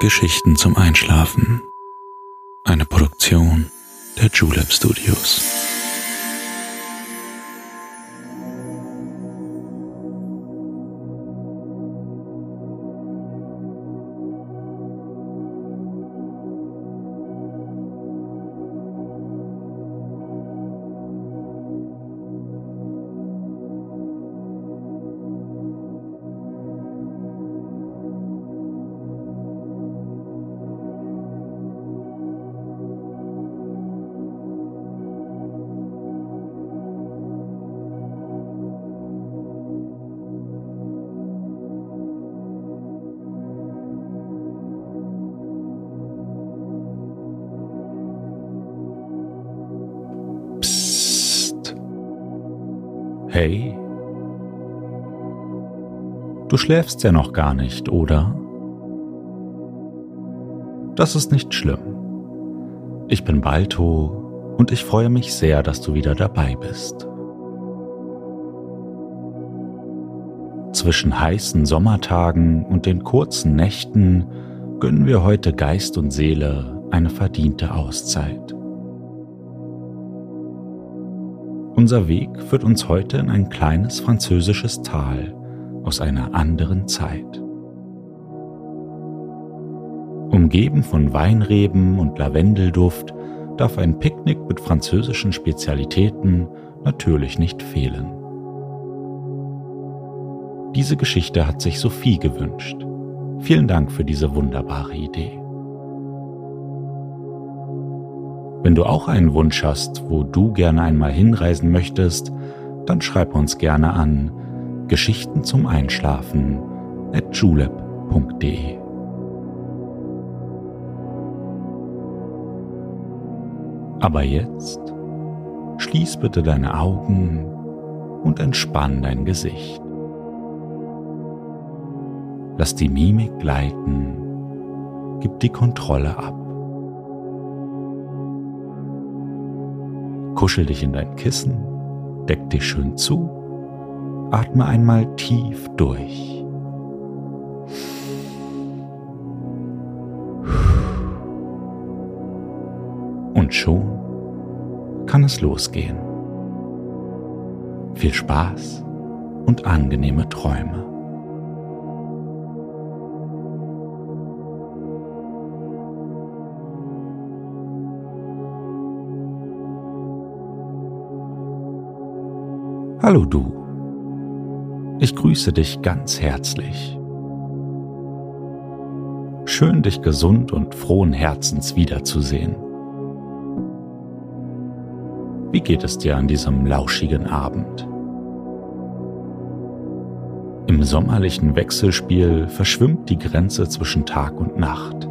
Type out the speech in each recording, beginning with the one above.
Geschichten zum Einschlafen. Eine Produktion der Julep Studios. Hey. Du schläfst ja noch gar nicht, oder? Das ist nicht schlimm. Ich bin Balto und ich freue mich sehr, dass du wieder dabei bist. Zwischen heißen Sommertagen und den kurzen Nächten gönnen wir heute Geist und Seele eine verdiente Auszeit. Unser Weg führt uns heute in ein kleines französisches Tal aus einer anderen Zeit. Umgeben von Weinreben und Lavendelduft darf ein Picknick mit französischen Spezialitäten natürlich nicht fehlen. Diese Geschichte hat sich Sophie gewünscht. Vielen Dank für diese wunderbare Idee. Wenn du auch einen Wunsch hast, wo du gerne einmal hinreisen möchtest, dann schreib uns gerne an Geschichten zum Einschlafen at julep.de. Aber jetzt schließ bitte deine Augen und entspann dein Gesicht. Lass die Mimik gleiten, gib die Kontrolle ab. Kuschel dich in dein Kissen, deck dich schön zu, atme einmal tief durch. Und schon kann es losgehen. Viel Spaß und angenehme Träume. Hallo du. Ich grüße dich ganz herzlich. Schön dich gesund und frohen Herzens wiederzusehen. Wie geht es dir an diesem lauschigen Abend? Im sommerlichen Wechselspiel verschwimmt die Grenze zwischen Tag und Nacht,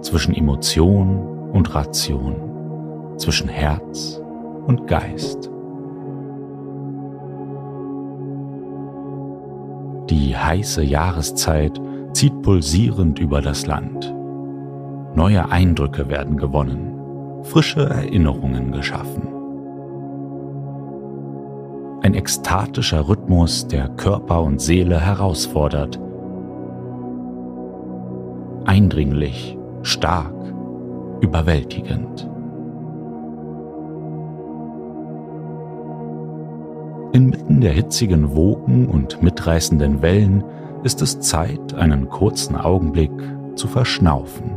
zwischen Emotion und Ration, zwischen Herz und Geist. Die heiße Jahreszeit zieht pulsierend über das Land. Neue Eindrücke werden gewonnen, frische Erinnerungen geschaffen. Ein ekstatischer Rhythmus, der Körper und Seele herausfordert. Eindringlich, stark, überwältigend. Inmitten der hitzigen Wogen und mitreißenden Wellen ist es Zeit, einen kurzen Augenblick zu verschnaufen.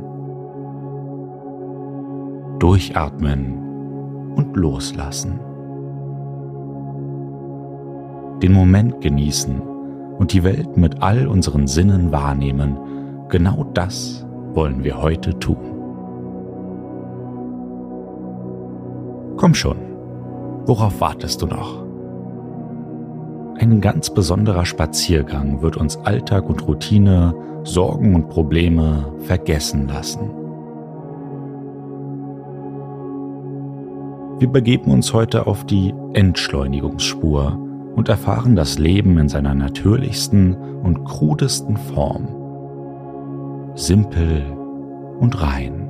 Durchatmen und loslassen. Den Moment genießen und die Welt mit all unseren Sinnen wahrnehmen. Genau das wollen wir heute tun. Komm schon, worauf wartest du noch? Ein ganz besonderer Spaziergang wird uns Alltag und Routine, Sorgen und Probleme vergessen lassen. Wir begeben uns heute auf die Entschleunigungsspur und erfahren das Leben in seiner natürlichsten und krudesten Form. Simpel und rein.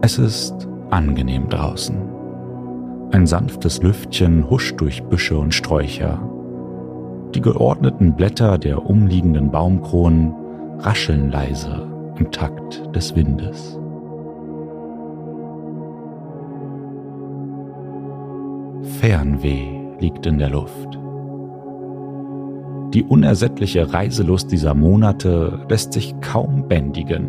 Es ist angenehm draußen. Ein sanftes Lüftchen huscht durch Büsche und Sträucher. Die geordneten Blätter der umliegenden Baumkronen rascheln leise im Takt des Windes. Fernweh liegt in der Luft. Die unersättliche Reiselust dieser Monate lässt sich kaum bändigen.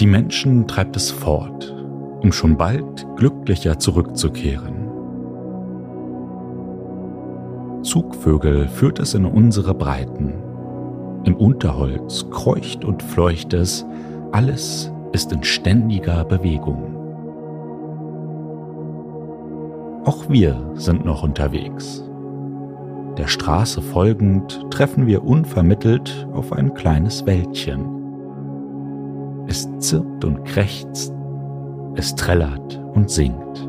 Die Menschen treibt es fort, um schon bald glücklicher zurückzukehren. Zugvögel führt es in unsere Breiten. Im Unterholz kreucht und fleucht es, alles ist in ständiger Bewegung. Auch wir sind noch unterwegs. Der Straße folgend treffen wir unvermittelt auf ein kleines Wäldchen. Es zirpt und krächzt, es trällert und singt.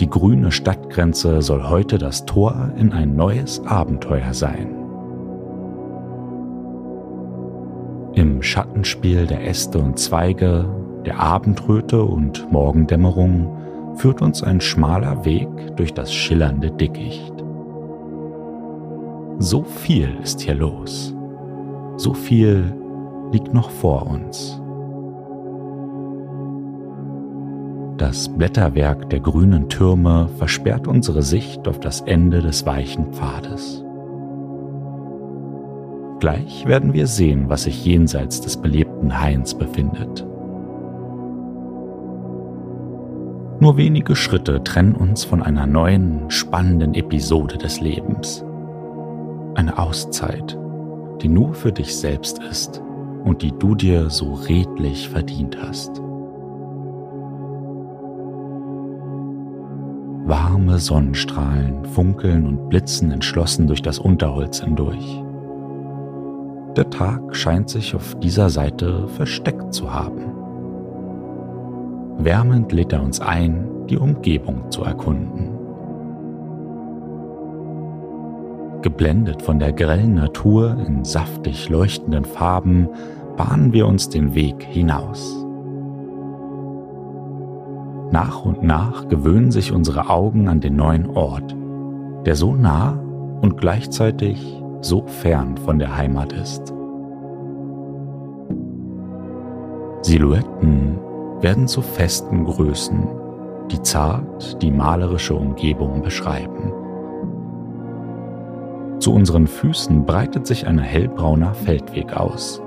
Die grüne Stadtgrenze soll heute das Tor in ein neues Abenteuer sein. Im Schattenspiel der Äste und Zweige, der Abendröte und Morgendämmerung führt uns ein schmaler Weg durch das schillernde Dickicht. So viel ist hier los. So viel liegt noch vor uns. Das Blätterwerk der grünen Türme versperrt unsere Sicht auf das Ende des weichen Pfades. Gleich werden wir sehen, was sich jenseits des belebten Hains befindet. Nur wenige Schritte trennen uns von einer neuen, spannenden Episode des Lebens. Eine Auszeit, die nur für dich selbst ist und die du dir so redlich verdient hast. Warme Sonnenstrahlen funkeln und blitzen entschlossen durch das Unterholz hindurch. Der Tag scheint sich auf dieser Seite versteckt zu haben. Wärmend lädt er uns ein, die Umgebung zu erkunden. Geblendet von der grellen Natur in saftig leuchtenden Farben bahnen wir uns den Weg hinaus. Nach und nach gewöhnen sich unsere Augen an den neuen Ort, der so nah und gleichzeitig so fern von der Heimat ist. Silhouetten werden zu festen Größen, die zart die malerische Umgebung beschreiben. Zu unseren Füßen breitet sich ein hellbrauner Feldweg aus,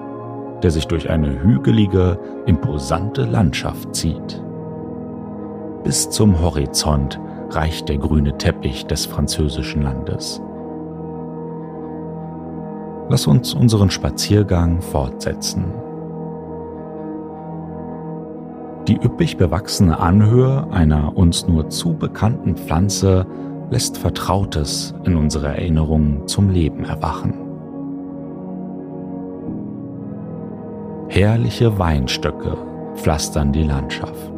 der sich durch eine hügelige, imposante Landschaft zieht. Bis zum Horizont reicht der grüne Teppich des französischen Landes. Lass uns unseren Spaziergang fortsetzen die üppig bewachsene Anhöhe einer uns nur zu bekannten Pflanze lässt Vertrautes in unserer Erinnerung zum Leben erwachen. Herrliche Weinstöcke pflastern die Landschaft.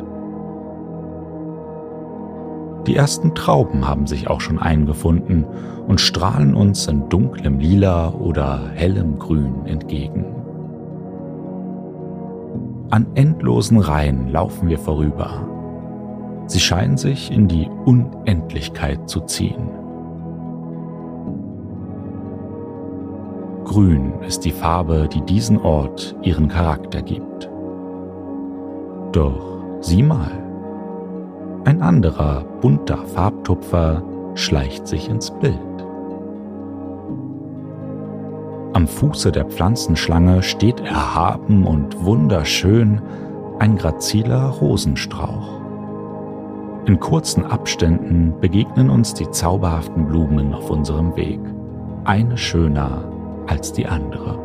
Die ersten Trauben haben sich auch schon eingefunden und strahlen uns in dunklem Lila oder hellem Grün entgegen. An endlosen Reihen laufen wir vorüber. Sie scheinen sich in die Unendlichkeit zu ziehen. Grün ist die Farbe, die diesen Ort ihren Charakter gibt. Doch sieh mal, ein anderer bunter Farbtupfer schleicht sich ins Bild. Am Fuße der Pflanzenschlange steht erhaben und wunderschön ein graziler Rosenstrauch. In kurzen Abständen begegnen uns die zauberhaften Blumen auf unserem Weg, eine schöner als die andere.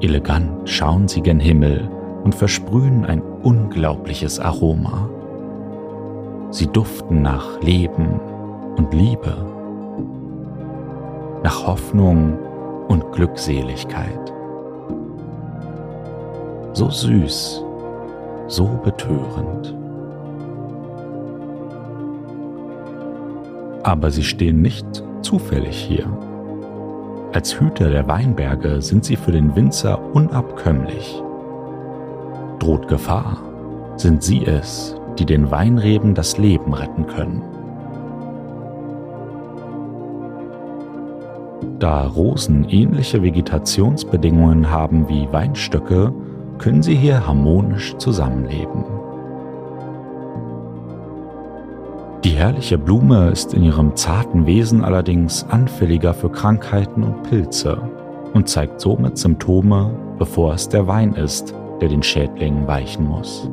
Elegant schauen sie gen Himmel und versprühen ein unglaubliches Aroma. Sie duften nach Leben, und Liebe, nach Hoffnung und Glückseligkeit. So süß, so betörend. Aber sie stehen nicht zufällig hier. Als Hüter der Weinberge sind sie für den Winzer unabkömmlich. Droht Gefahr, sind sie es, die den Weinreben das Leben retten können. Da Rosen ähnliche Vegetationsbedingungen haben wie Weinstöcke, können sie hier harmonisch zusammenleben. Die herrliche Blume ist in ihrem zarten Wesen allerdings anfälliger für Krankheiten und Pilze und zeigt somit Symptome, bevor es der Wein ist, der den Schädlingen weichen muss.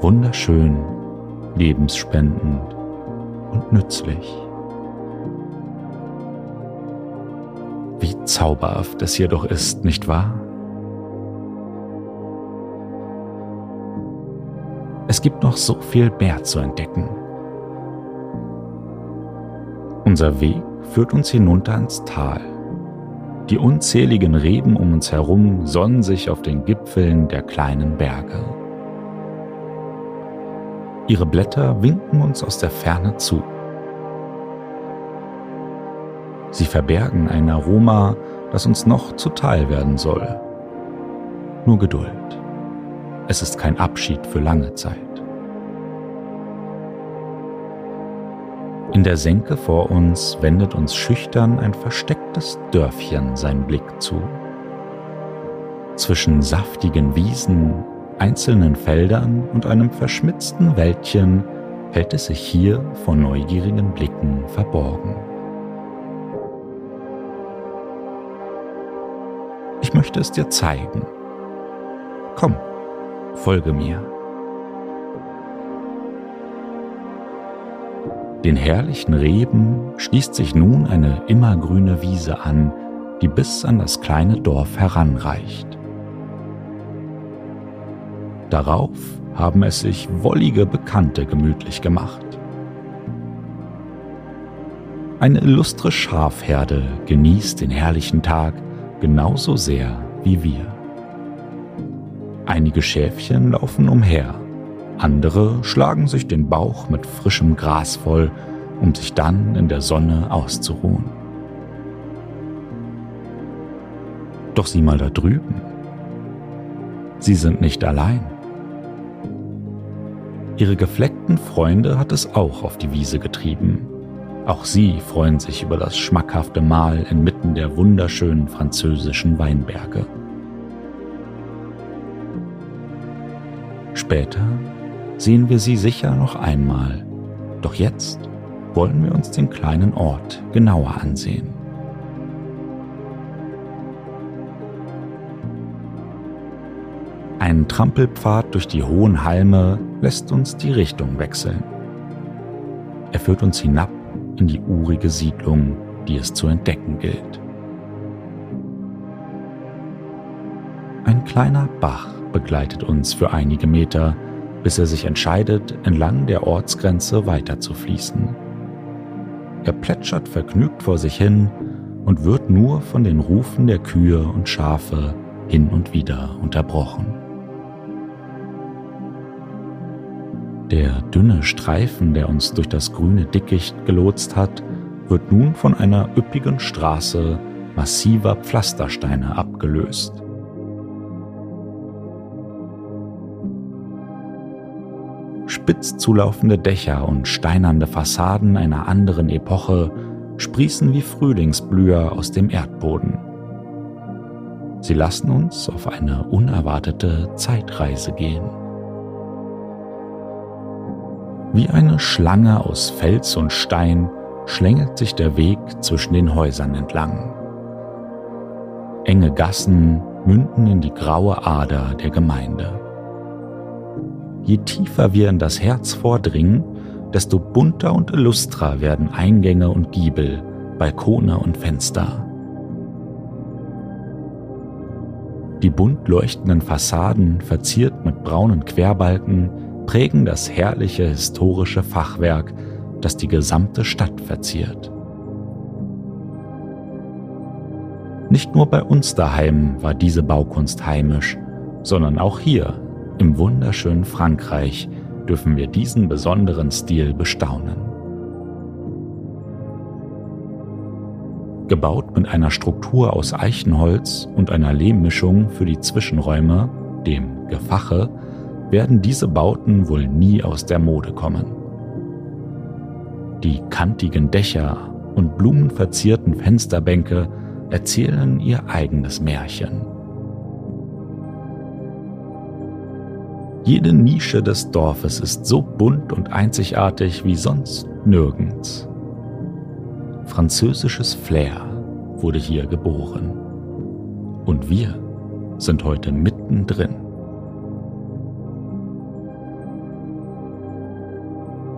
Wunderschön, lebensspendend und nützlich. Wie zauberhaft es hier doch ist, nicht wahr? Es gibt noch so viel mehr zu entdecken. Unser Weg führt uns hinunter ins Tal. Die unzähligen Reben um uns herum sonnen sich auf den Gipfeln der kleinen Berge. Ihre Blätter winken uns aus der Ferne zu. Sie verbergen ein Aroma, das uns noch zuteil werden soll. Nur Geduld. Es ist kein Abschied für lange Zeit. In der Senke vor uns wendet uns schüchtern ein verstecktes Dörfchen seinen Blick zu. Zwischen saftigen Wiesen, einzelnen Feldern und einem verschmitzten Wäldchen hält es sich hier vor neugierigen Blicken verborgen. Ich möchte es dir zeigen. Komm, folge mir. Den herrlichen Reben schließt sich nun eine immergrüne Wiese an, die bis an das kleine Dorf heranreicht. Darauf haben es sich wollige Bekannte gemütlich gemacht. Eine illustre Schafherde genießt den herrlichen Tag genauso sehr wie wir. Einige Schäfchen laufen umher, andere schlagen sich den Bauch mit frischem Gras voll, um sich dann in der Sonne auszuruhen. Doch sieh mal da drüben. Sie sind nicht allein. Ihre gefleckten Freunde hat es auch auf die Wiese getrieben. Auch sie freuen sich über das schmackhafte Mahl inmitten der wunderschönen französischen Weinberge. Später sehen wir sie sicher noch einmal, doch jetzt wollen wir uns den kleinen Ort genauer ansehen. Ein Trampelpfad durch die hohen Halme lässt uns die Richtung wechseln. Er führt uns hinab in die urige Siedlung, die es zu entdecken gilt. Ein kleiner Bach begleitet uns für einige Meter, bis er sich entscheidet, entlang der Ortsgrenze weiterzufließen. Er plätschert vergnügt vor sich hin und wird nur von den Rufen der Kühe und Schafe hin und wieder unterbrochen. Der dünne Streifen, der uns durch das grüne Dickicht gelotst hat, wird nun von einer üppigen Straße massiver Pflastersteine abgelöst. Spitz zulaufende Dächer und steinernde Fassaden einer anderen Epoche sprießen wie Frühlingsblüher aus dem Erdboden. Sie lassen uns auf eine unerwartete Zeitreise gehen. Wie eine Schlange aus Fels und Stein schlängelt sich der Weg zwischen den Häusern entlang. Enge Gassen münden in die graue Ader der Gemeinde. Je tiefer wir in das Herz vordringen, desto bunter und illustrer werden Eingänge und Giebel, Balkone und Fenster. Die bunt leuchtenden Fassaden, verziert mit braunen Querbalken, prägen das herrliche historische Fachwerk, das die gesamte Stadt verziert. Nicht nur bei uns daheim war diese Baukunst heimisch, sondern auch hier im wunderschönen Frankreich dürfen wir diesen besonderen Stil bestaunen. Gebaut mit einer Struktur aus Eichenholz und einer Lehmmischung für die Zwischenräume dem Gefache, werden diese Bauten wohl nie aus der Mode kommen. Die kantigen Dächer und blumenverzierten Fensterbänke erzählen ihr eigenes Märchen. Jede Nische des Dorfes ist so bunt und einzigartig wie sonst nirgends. Französisches Flair wurde hier geboren. Und wir sind heute mittendrin.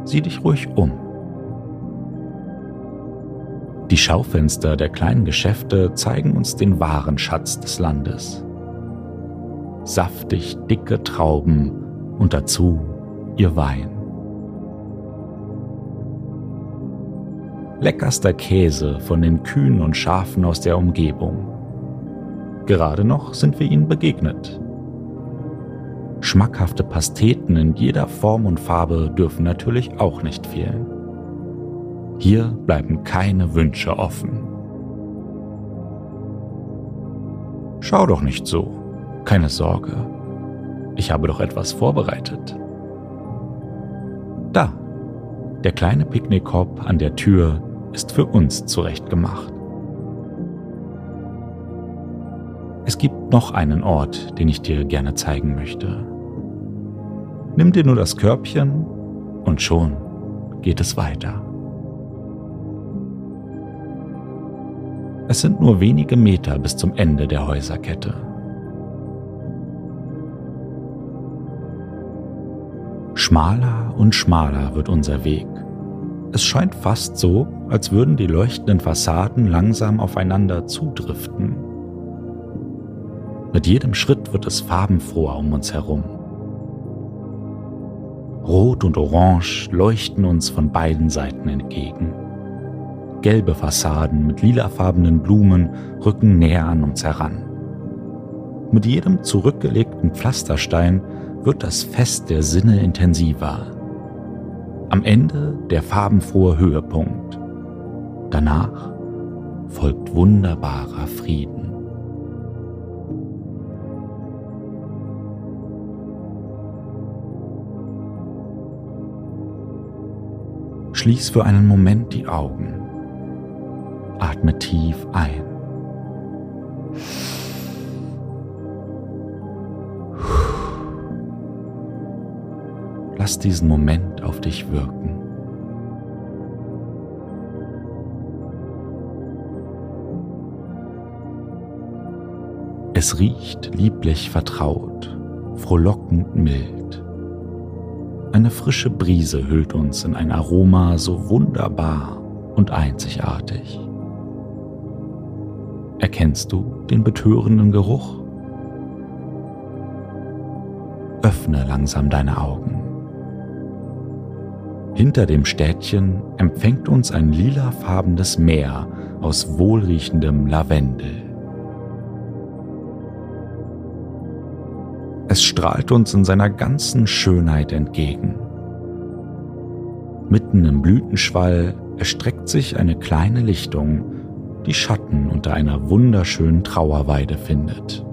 Sieh dich ruhig um. Die Schaufenster der kleinen Geschäfte zeigen uns den wahren Schatz des Landes saftig dicke Trauben und dazu ihr Wein. Leckerster Käse von den Kühen und Schafen aus der Umgebung. Gerade noch sind wir ihnen begegnet. Schmackhafte Pasteten in jeder Form und Farbe dürfen natürlich auch nicht fehlen. Hier bleiben keine Wünsche offen. Schau doch nicht so. Keine Sorge, ich habe doch etwas vorbereitet. Da, der kleine Picknickkorb an der Tür ist für uns zurechtgemacht. Es gibt noch einen Ort, den ich dir gerne zeigen möchte. Nimm dir nur das Körbchen und schon geht es weiter. Es sind nur wenige Meter bis zum Ende der Häuserkette. Schmaler und schmaler wird unser Weg. Es scheint fast so, als würden die leuchtenden Fassaden langsam aufeinander zudriften. Mit jedem Schritt wird es farbenfroher um uns herum. Rot und Orange leuchten uns von beiden Seiten entgegen. Gelbe Fassaden mit lilafarbenen Blumen rücken näher an uns heran. Mit jedem zurückgelegten Pflasterstein wird das Fest der Sinne intensiver. Am Ende der farbenfrohe Höhepunkt. Danach folgt wunderbarer Frieden. Schließ für einen Moment die Augen. Atme tief ein. Lass diesen Moment auf dich wirken. Es riecht lieblich vertraut, frohlockend mild. Eine frische Brise hüllt uns in ein Aroma so wunderbar und einzigartig. Erkennst du den betörenden Geruch? Öffne langsam deine Augen. Hinter dem Städtchen empfängt uns ein lilafarbenes Meer aus wohlriechendem Lavendel. Es strahlt uns in seiner ganzen Schönheit entgegen. Mitten im Blütenschwall erstreckt sich eine kleine Lichtung, die Schatten unter einer wunderschönen Trauerweide findet.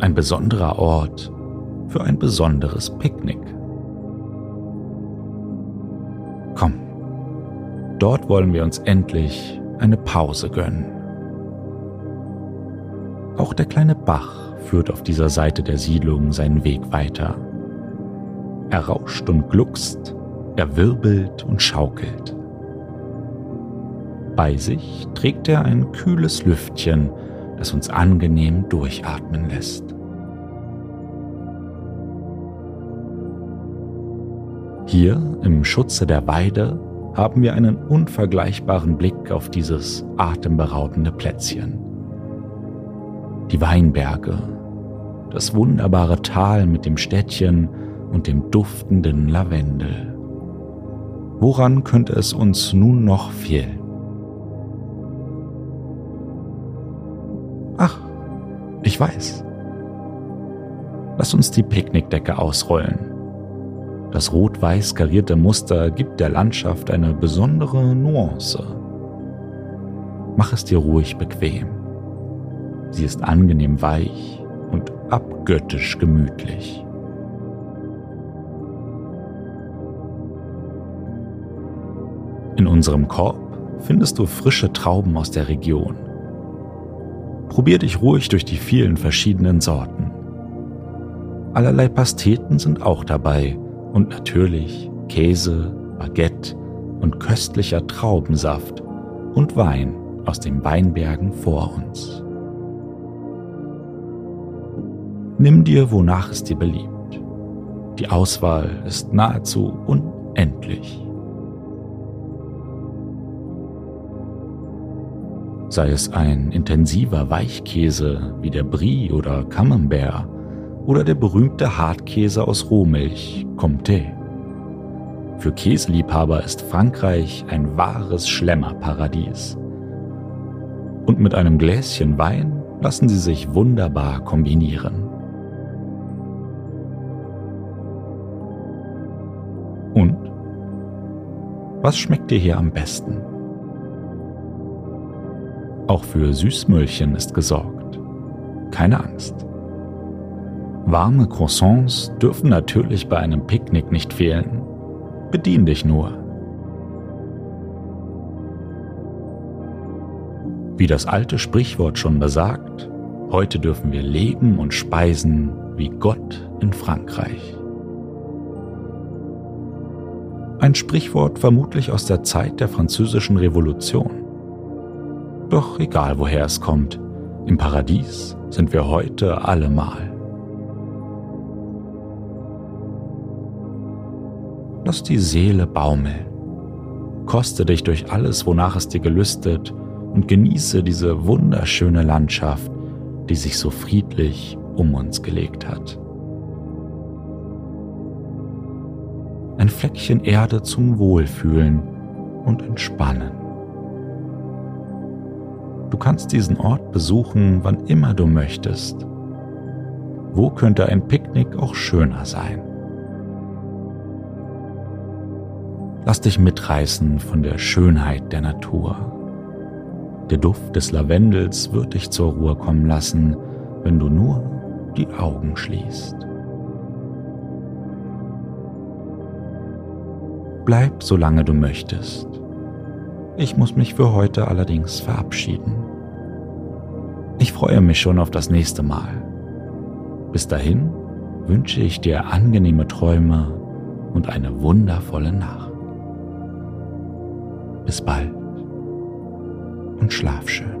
Ein besonderer Ort für ein besonderes Picknick. Dort wollen wir uns endlich eine Pause gönnen. Auch der kleine Bach führt auf dieser Seite der Siedlung seinen Weg weiter. Er rauscht und gluckst, er wirbelt und schaukelt. Bei sich trägt er ein kühles Lüftchen, das uns angenehm durchatmen lässt. Hier im Schutze der Weide haben wir einen unvergleichbaren Blick auf dieses atemberaubende Plätzchen. Die Weinberge, das wunderbare Tal mit dem Städtchen und dem duftenden Lavendel. Woran könnte es uns nun noch fehlen? Ach, ich weiß. Lass uns die Picknickdecke ausrollen das rot-weiß karierte Muster gibt der Landschaft eine besondere Nuance. Mach es dir ruhig bequem. Sie ist angenehm weich und abgöttisch gemütlich. In unserem Korb findest du frische Trauben aus der Region. Probier dich ruhig durch die vielen verschiedenen Sorten. Allerlei Pasteten sind auch dabei und natürlich Käse, Baguette und köstlicher Traubensaft und Wein aus den Weinbergen vor uns. Nimm dir, wonach es dir beliebt. Die Auswahl ist nahezu unendlich. Sei es ein intensiver Weichkäse wie der Brie oder Camembert oder der berühmte Hartkäse aus Rohmilch, Comté. Für Käseliebhaber ist Frankreich ein wahres Schlemmerparadies. Und mit einem Gläschen Wein lassen sie sich wunderbar kombinieren. Und? Was schmeckt dir hier am besten? Auch für Süßmüllchen ist gesorgt. Keine Angst. Warme Croissants dürfen natürlich bei einem Picknick nicht fehlen. Bedien dich nur. Wie das alte Sprichwort schon besagt, heute dürfen wir leben und speisen wie Gott in Frankreich. Ein Sprichwort vermutlich aus der Zeit der französischen Revolution. Doch egal woher es kommt, im Paradies sind wir heute allemal. Lass die Seele baumeln. Koste dich durch alles, wonach es dir gelüstet, und genieße diese wunderschöne Landschaft, die sich so friedlich um uns gelegt hat. Ein Fleckchen Erde zum Wohlfühlen und Entspannen. Du kannst diesen Ort besuchen, wann immer du möchtest. Wo könnte ein Picknick auch schöner sein? Lass dich mitreißen von der Schönheit der Natur. Der Duft des Lavendels wird dich zur Ruhe kommen lassen, wenn du nur die Augen schließt. Bleib, solange du möchtest. Ich muss mich für heute allerdings verabschieden. Ich freue mich schon auf das nächste Mal. Bis dahin wünsche ich dir angenehme Träume und eine wundervolle Nacht. Bis bald und schlaf schön.